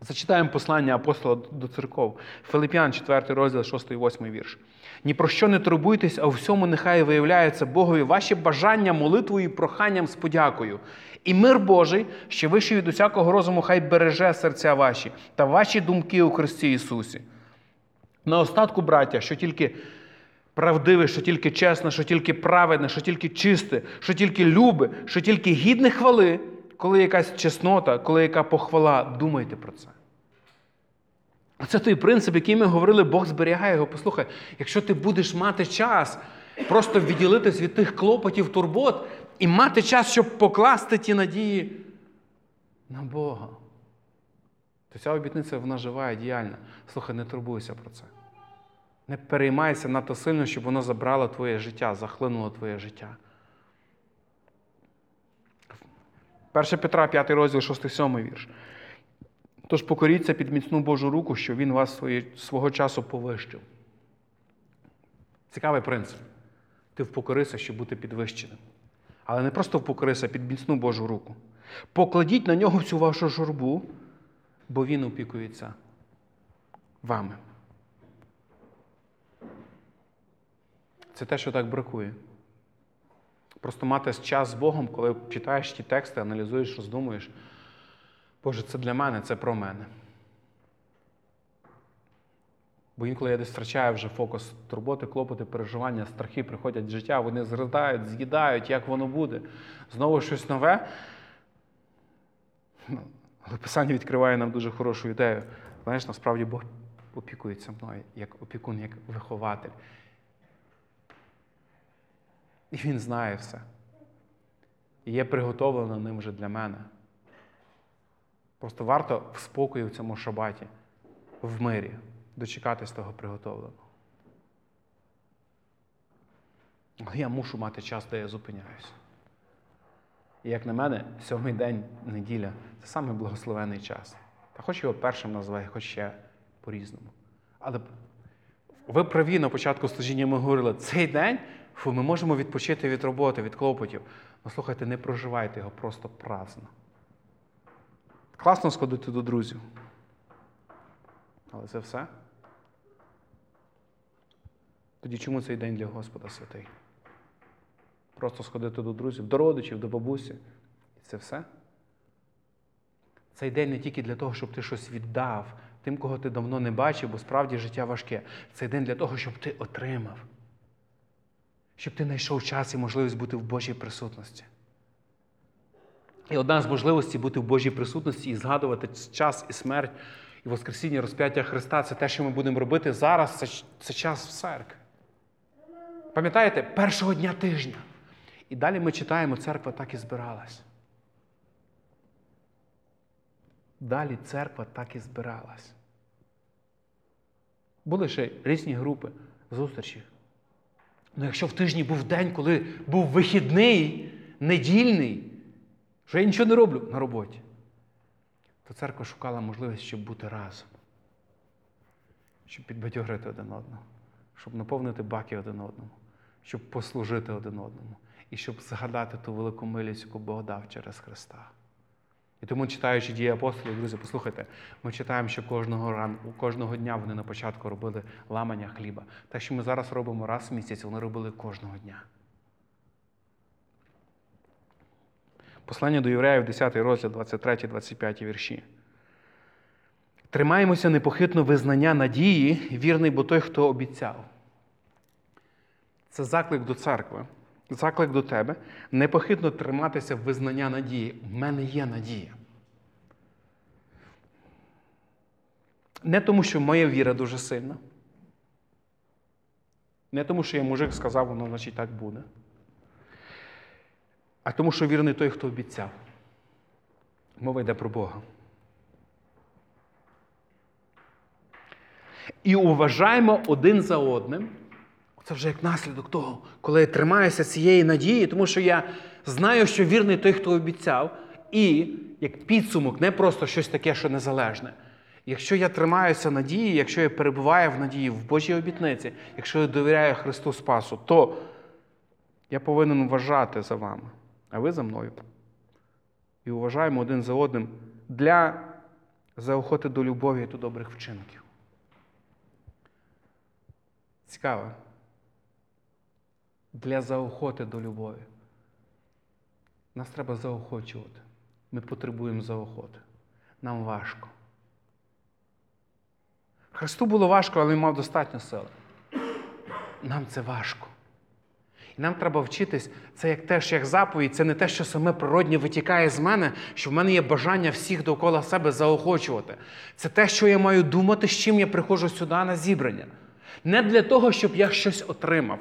Зачитаємо послання апостола до церков. Филип'ян, 4 розділ, 6 і 8 вірш. Ні про що не турбуйтесь, а у всьому нехай виявляється Богові ваші бажання молитвою і проханням з подякою. І мир Божий, що вищий від усякого розуму, хай береже серця ваші та ваші думки у Христі Ісусі. На остатку, браття, що тільки правдиве, що тільки чесне, що тільки праведне, що тільки чисте, що тільки любе, що тільки гідне хвали, коли якась чеснота, коли яка похвала, думайте про це. Оце той принцип, який ми говорили, Бог зберігає його. Послухай, якщо ти будеш мати час просто відділитись від тих клопотів, турбот і мати час, щоб покласти ті надії на Бога, то ця обітниця вона жива і діяльна. Слухай, не турбуйся про це. Не переймайся надто сильно, щоб воно забрало твоє життя, захлинуло твоє життя. 1 Петра, 5 розділ, 6-7 вірш. Тож покоріться під міцну Божу руку, що Він вас свого часу повищив. Цікавий принцип. Ти впокорися, щоб бути підвищеним. Але не просто впокорися під міцну Божу руку. Покладіть на нього всю вашу журбу, бо Він опікується вами. Це те, що так бракує. Просто мати час з Богом, коли читаєш ті тексти, аналізуєш, роздумуєш. Боже, це для мене, це про мене. Бо інколи я десь втрачаю вже фокус турботи, клопоти, переживання, страхи приходять в життя, вони зридають, з'їдають, як воно буде. Знову щось нове. Ну, Але Писання відкриває нам дуже хорошу ідею. Знаєш, насправді Бог опікується мною, як опікун, як вихователь. І він знає все. І є приготовлено ним вже для мене. Просто варто в спокої в цьому шабаті, в мирі, дочекатись того приготовленого. Але я мушу мати час, де я зупиняюся. І як на мене, сьомий день неділя це самий благословений час. Та хоч його першим назвай, хоч ще по-різному. Але ви праві на початку служіння ми говорили, цей день фу, ми можемо відпочити від роботи, від клопотів. Ну слухайте, не проживайте його просто праздно. Класно сходити до друзів. Але це все. Тоді чому цей день для Господа святий? Просто сходити до друзів, до родичів, до бабусі. І це все. Цей день не тільки для того, щоб ти щось віддав тим, кого ти давно не бачив, бо справді життя важке. Цей день для того, щоб ти отримав. Щоб ти знайшов час і можливість бути в Божій присутності. І одна з можливостей бути в Божій присутності і згадувати час і смерть, і Воскресіння розп'яття Христа це те, що ми будемо робити зараз, це, це час в церкві. Пам'ятаєте, першого дня тижня. І далі ми читаємо, церква так і збиралась. Далі церква так і збиралась. Були ще різні групи, зустрічі. Ну, якщо в тижні був день, коли був вихідний, недільний, що я нічого не роблю на роботі, то церква шукала можливість, щоб бути разом, щоб підбадьорити один одного, щоб наповнити баки один одному, щоб послужити один одному і щоб згадати ту велику милість, яку Бог дав через Христа. І тому, читаючи дії апостолів, друзі, послухайте, ми читаємо, що кожного ранку, кожного дня вони на початку робили ламання хліба. Те, що ми зараз робимо раз в місяць, вони робили кожного дня. Послання до Євреїв, 10 розділ, 23-25 вірші. Тримаємося непохитно визнання надії, вірний, бо той, хто обіцяв. Це заклик до церкви, заклик до тебе. Непохитно триматися визнання надії. В мене є надія. Не тому, що моя віра дуже сильна. Не тому, що я мужик сказав, воно значить так буде. А тому, що вірний той, хто обіцяв. Мова йде про Бога. І уважаємо один за одним. Це вже як наслідок того, коли я тримаюся цієї надії, тому що я знаю, що вірний той, хто обіцяв, і як підсумок, не просто щось таке, що незалежне. Якщо я тримаюся надії, якщо я перебуваю в надії в Божій обітниці, якщо я довіряю Христу Спасу, то я повинен вважати за вами, а ви за мною. І вважаємо один за одним для заохоти до любові і до добрих вчинків. Цікаво. Для заохоти до любові. Нас треба заохочувати. Ми потребуємо заохоти. Нам важко. Христу було важко, але він мав достатньо сили. Нам це важко. І нам треба вчитись, це як теж як заповідь, це не те, що саме природнє витікає з мене, що в мене є бажання всіх довкола себе заохочувати. Це те, що я маю думати, з чим я приходжу сюди на зібрання. Не для того, щоб я щось отримав,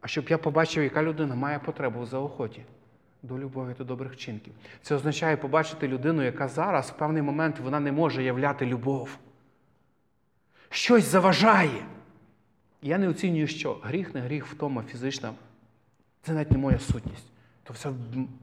а щоб я побачив, яка людина має потребу в заохоті до любові до добрих вчинків. Це означає побачити людину, яка зараз в певний момент вона не може являти любов. Щось заважає. Я не оцінюю, що гріх, не гріх, втома фізична. Це навіть не моя сутність. То все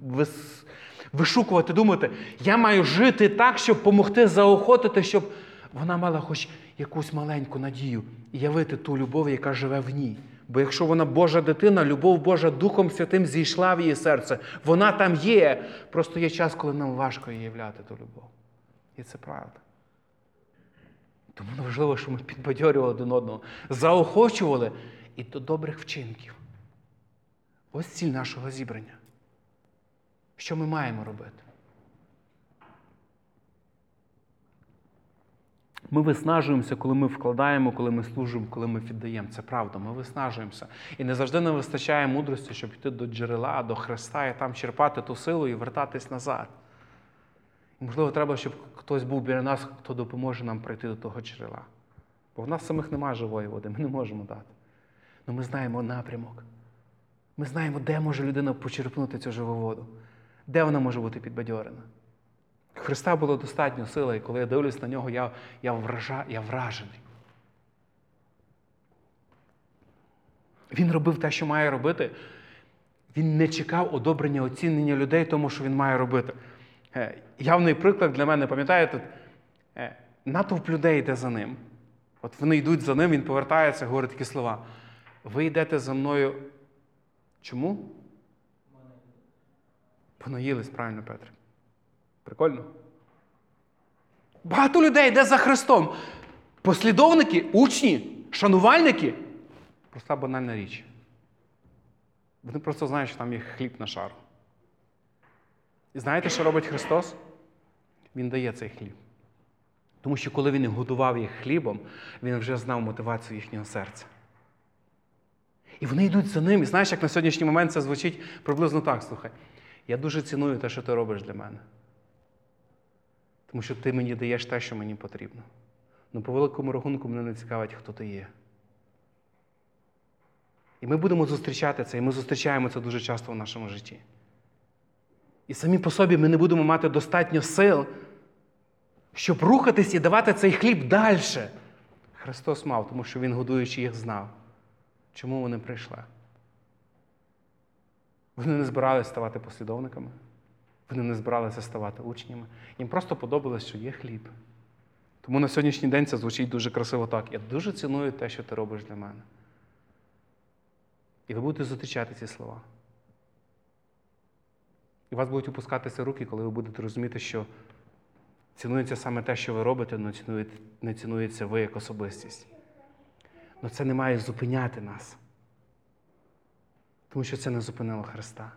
вис... вишукувати, думати, я маю жити так, щоб допомогти заохотити, щоб вона мала хоч якусь маленьку надію і явити ту любов, яка живе в ній. Бо якщо вона Божа дитина, любов Божа Духом Святим зійшла в її серце, вона там є. Просто є час, коли нам важко її являти ту любов. І це правда. Тому важливо, що ми підбадьорювали один одного, заохочували і до добрих вчинків. Ось ціль нашого зібрання. Що ми маємо робити? Ми виснажуємося, коли ми вкладаємо, коли ми служимо, коли ми віддаємо. Це правда, ми виснажуємося. І не завжди нам вистачає мудрості, щоб йти до джерела, до Христа і там черпати ту силу і вертатись назад. Можливо, треба, щоб хтось був біля нас, хто допоможе нам прийти до того джерела. Бо в нас самих немає живої води, ми не можемо дати. Але ми знаємо напрямок. Ми знаємо, де може людина почерпнути цю живу воду, де вона може бути підбадьорена. Христа було достатньо сили, і коли я дивлюсь на нього, я, я, вража, я вражений. Він робив те, що має робити. Він не чекав одобрення, оцінення людей, тому що він має робити. Е, Явний приклад для мене, пам'ятаєте, е, натовп людей йде за ним. От вони йдуть за ним, він повертається, говорить такі слова. Ви йдете за мною. Чому? Понаїлись, правильно, Петре. Прикольно? Багато людей йде за Христом. Послідовники, учні, шанувальники. Проста банальна річ. Вони просто знають, що там є хліб на шару. І знаєте, що робить Христос? Він дає цей хліб. Тому що коли Він годував їх хлібом, Він вже знав мотивацію їхнього серця. І вони йдуть за ним. І знаєш, як на сьогоднішній момент це звучить приблизно так, слухай. Я дуже ціную те, що ти робиш для мене. Тому що ти мені даєш те, що мені потрібно. Ну, по великому рахунку мене не цікавить, хто ти є. І ми будемо зустрічати це, і ми зустрічаємо це дуже часто в нашому житті. І самі по собі ми не будемо мати достатньо сил, щоб рухатись і давати цей хліб далі. Христос мав, тому що Він, годуючи їх, знав, чому вони прийшли. Вони не збиралися ставати послідовниками, вони не збиралися ставати учнями. Їм просто подобалось, що є хліб. Тому на сьогоднішній день це звучить дуже красиво так. Я дуже ціную те, що ти робиш для мене. І ви будете зустрічати ці слова. І вас будуть опускатися руки, коли ви будете розуміти, що цінується саме те, що ви робите, але не цінується ви як особистість. Але це не має зупиняти нас. Тому що це не зупинило Христа.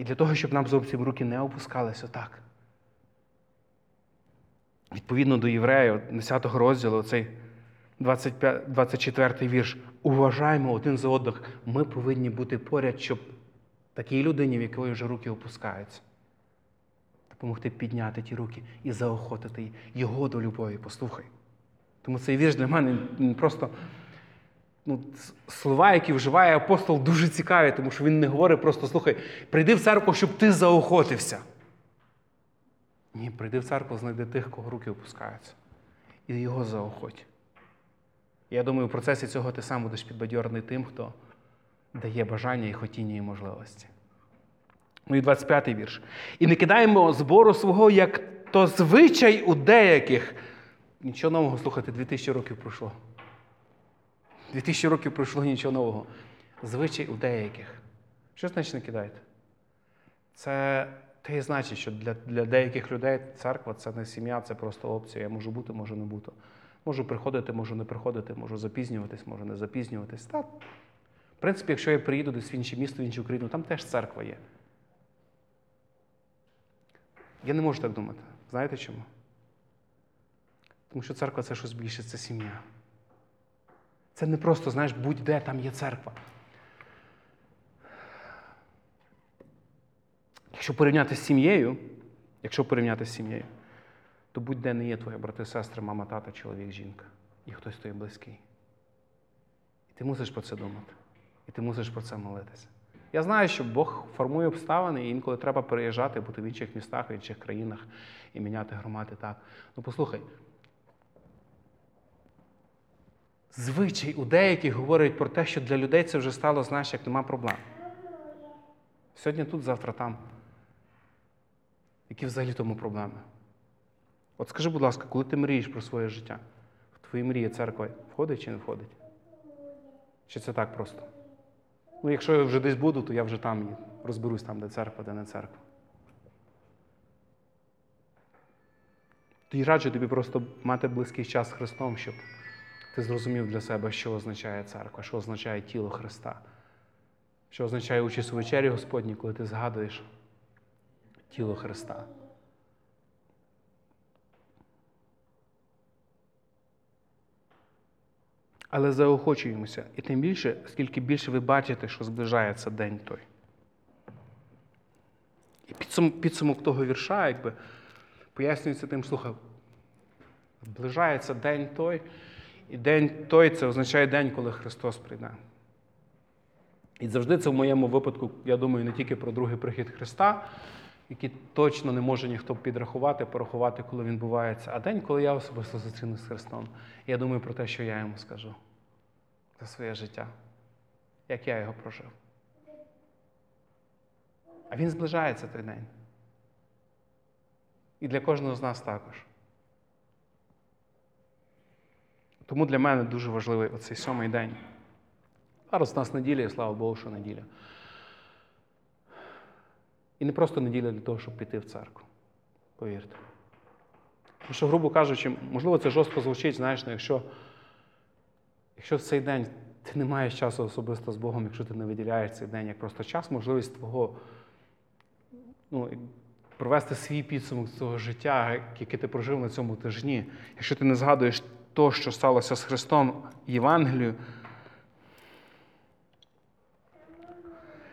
І для того, щоб нам зовсім руки не опускалися отак. Відповідно до Євреїв, 10 розділу, цей 25, 24 вірш. Уважаємо один за одного. Ми повинні бути поряд, щоб такій людині, в якої вже руки опускаються, допомогти підняти ті руки і заохотити його до любові. Послухай. Тому цей вірш для мене просто ну, слова, які вживає апостол, дуже цікаві, тому що він не говорить просто слухай, прийди в церкву, щоб ти заохотився. Ні, прийди в церкву, знайди тих, кого руки опускаються. І його заохоть. Я думаю, в процесі цього ти сам будеш підбадьорений тим, хто дає бажання і хотіння і можливості. Ну і 25-й вірш. І не кидаємо збору свого, як то звичай у деяких. Нічого нового, слухайте, 2000 років пройшло. 2000 років пройшло нічого нового. Звичай у деяких. Що значить не кидайте? Це те і значить, що для, для деяких людей церква це не сім'я, це просто опція. Я можу бути, можу не бути. Можу приходити, можу не приходити, можу запізнюватись, можу не запізнюватись. Та, в принципі, якщо я приїду десь в інше місто, в іншу країну, там теж церква є. Я не можу так думати. Знаєте чому? Тому що церква це щось більше, це сім'я. Це не просто, знаєш, будь-де там є церква. Якщо порівняти з сім'єю, якщо порівняти з сім'єю, то будь-де не є твої брати, сестри, мама, тата, чоловік, жінка. І хтось тобі близький. І ти мусиш про це думати. І ти мусиш про це молитися. Я знаю, що Бог формує обставини, і інколи треба переїжджати, бути в інших містах, в інших країнах і міняти громади так. Ну послухай. Звичай у деяких говорять про те, що для людей це вже стало, знаєш, як нема проблем. Сьогодні тут, завтра там. Які взагалі тому проблеми? От скажи, будь ласка, коли ти мрієш про своє життя, в твої мрії церква входить чи не входить? Чи це так просто? Ну, якщо я вже десь буду, то я вже там розберусь там, де церква, де не церква. Тоді раджу тобі просто мати близький час з Христом, щоб ти зрозумів для себе, що означає церква, що означає тіло Христа, що означає участь у вечері Господній, коли ти згадуєш тіло Христа. Але заохочуємося. І тим більше, скільки більше ви бачите, що зближається день той. І підсумок, підсумок того вірша, якби пояснюється тим, слухай, зближається день той, і день той це означає день, коли Христос прийде. І завжди це в моєму випадку, я думаю, не тільки про другий прихід Христа, який точно не може ніхто підрахувати, порахувати, коли він бувається, а день, коли я особисто зустрінусь з Христом. Я думаю про те, що я йому скажу за своє життя, як я його прожив. А він зближається той день. І для кожного з нас також. Тому для мене дуже важливий оцей сьомий день. Зараз у нас неділя, і слава Богу, що неділя. І не просто неділя для того, щоб піти в церкву. Повірте. Тому що, грубо кажучи, можливо, це жорстко звучить, знаєш, ну, якщо, якщо в цей день ти не маєш часу особисто з Богом, якщо ти не виділяєш цей день як просто час, можливість твого ну, провести свій підсумок цього життя, яке ти прожив на цьому тижні. Якщо ти не згадуєш то, що сталося з Христом Євангелію,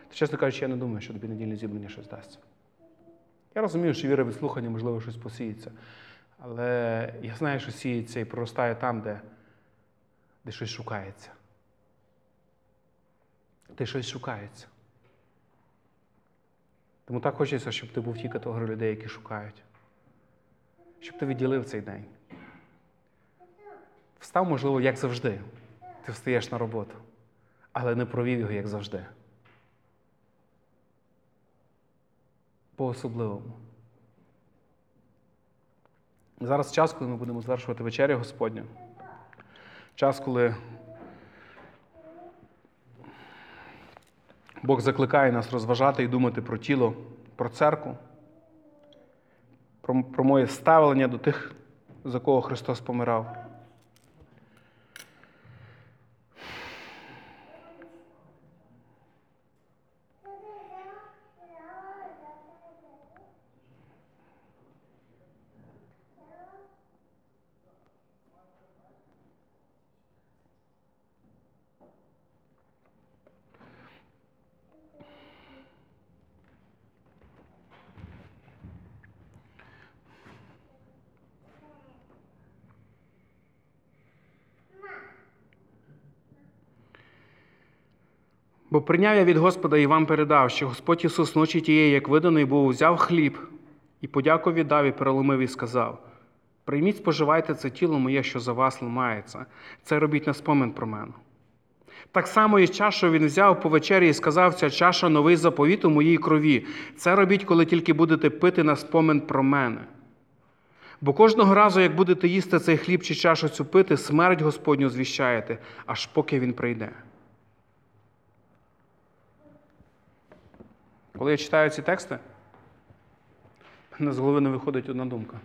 то, чесно кажучи, я не думаю, що тобі недільне зібрання щось дасть. Я розумію, що віра від слухання, можливо, щось посіється. Але я знаю, що сіється і проростає там, де, де щось шукається. Де щось шукається. Тому так хочеться, щоб ти був ті категорії людей, які шукають. Щоб ти відділив цей день. Встав, можливо, як завжди. Ти встаєш на роботу, але не провів його, як завжди. По-особливому. Зараз час, коли ми будемо звершувати вечерю Господню. Час, коли Бог закликає нас розважати і думати про тіло, про церкву, про, про моє ставлення до тих, за кого Христос помирав. Прийняв я від Господа і вам передав, що Господь Ісус ночі тієї, як виданий був, взяв хліб і подяку віддав і переломив і сказав: Прийміть, споживайте це тіло моє, що за вас ламається. Це робіть на спомин про мене. Так само і чашу він взяв по вечері і сказав, ця чаша новий заповіт у моїй крові. Це робіть, коли тільки будете пити на спомин про мене. Бо кожного разу, як будете їсти цей хліб чи чашу цю пити, смерть Господню звіщаєте, аж поки він прийде. Коли я читаю ці тексти, з голови не виходить одна думка.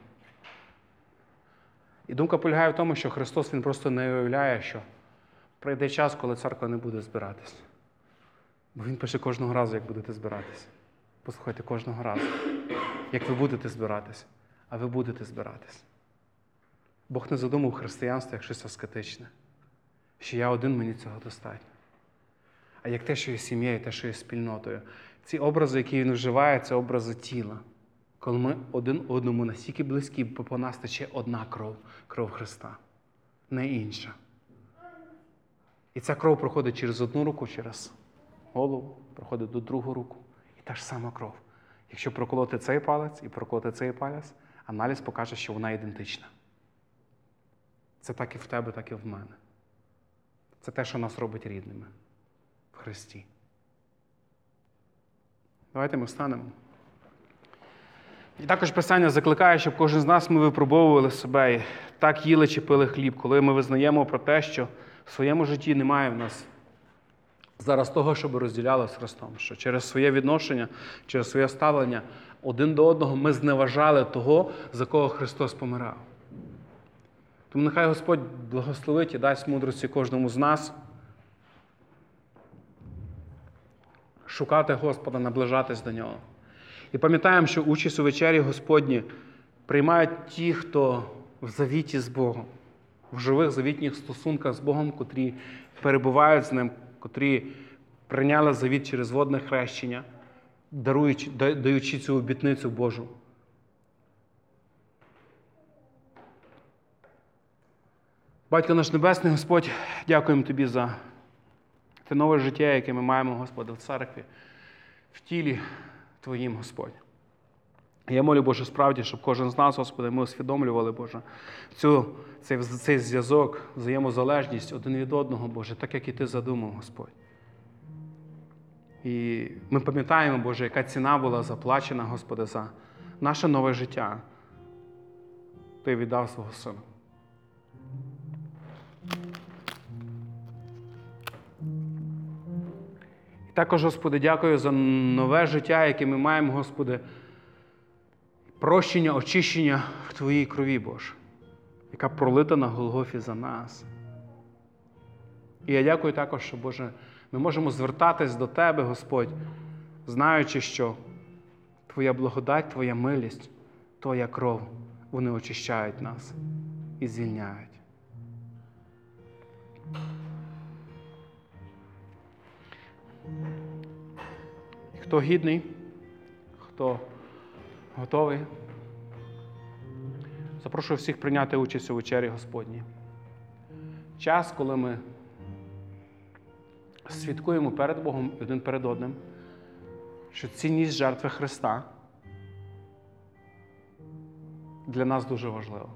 І думка полягає в тому, що Христос Він просто не уявляє, що прийде час, коли церква не буде збиратись. Бо Він пише кожного разу, як будете збиратись. Послухайте кожного разу, як ви будете збиратись, а ви будете збиратись. Бог не задумав християнство як щось аскетичне, що я один мені цього достатньо. А як те, що є сім'єю, те, що є спільнотою. Ці образи, які він вживає, це образи тіла. Коли ми один одному настільки близькі, бо по нас тече одна кров кров Христа, не інша. І ця кров проходить через одну руку, через голову, проходить до другу руку. І та ж сама кров. Якщо проколоти цей палець і проколоти цей палець, аналіз покаже, що вона ідентична. Це так і в тебе, так і в мене. Це те, що нас робить рідними в Христі. Давайте ми встанемо. І також Писання закликає, щоб кожен з нас ми випробовували себе і так їли чи пили хліб, коли ми визнаємо про те, що в своєму житті немає в нас зараз того, щоб розділяли з Христом, що через своє відношення, через своє ставлення один до одного ми зневажали того, за кого Христос помирав. Тому нехай Господь благословить і дасть мудрості кожному з нас. Шукати Господа, наближатись до Нього. І пам'ятаємо, що участь у вечері Господні приймають ті, хто в завіті з Богом, в живих завітніх стосунках з Богом, котрі перебувають з Ним, котрі прийняли завіт через водне хрещення, даруючи, даючи цю обітницю Божу. Батько наш Небесний Господь, дякуємо Тобі за те нове життя, яке ми маємо, Господи, в церкві, в тілі Твоїм, Господь. Я молю, Боже, справді, щоб кожен з нас, Господи, ми усвідомлювали, Боже, цю, цей, цей зв'язок, взаємозалежність один від одного, Боже, так як і Ти задумав, Господь. І ми пам'ятаємо, Боже, яка ціна була заплачена, Господи, за наше нове життя. Ти віддав свого Сина. Також, Господи, дякую за нове життя, яке ми маємо, Господи, прощення, очищення в Твоїй крові, Боже, яка пролита на Голгофі за нас. І я дякую також, що, Боже, ми можемо звертатись до Тебе, Господь, знаючи, що Твоя благодать, Твоя милість, Твоя кров, вони очищають нас і звільняють. Хто гідний, хто готовий, запрошую всіх прийняти участь у вечері Господній. Час, коли ми свідкуємо перед Богом один перед одним, що цінність жертви Христа для нас дуже важлива.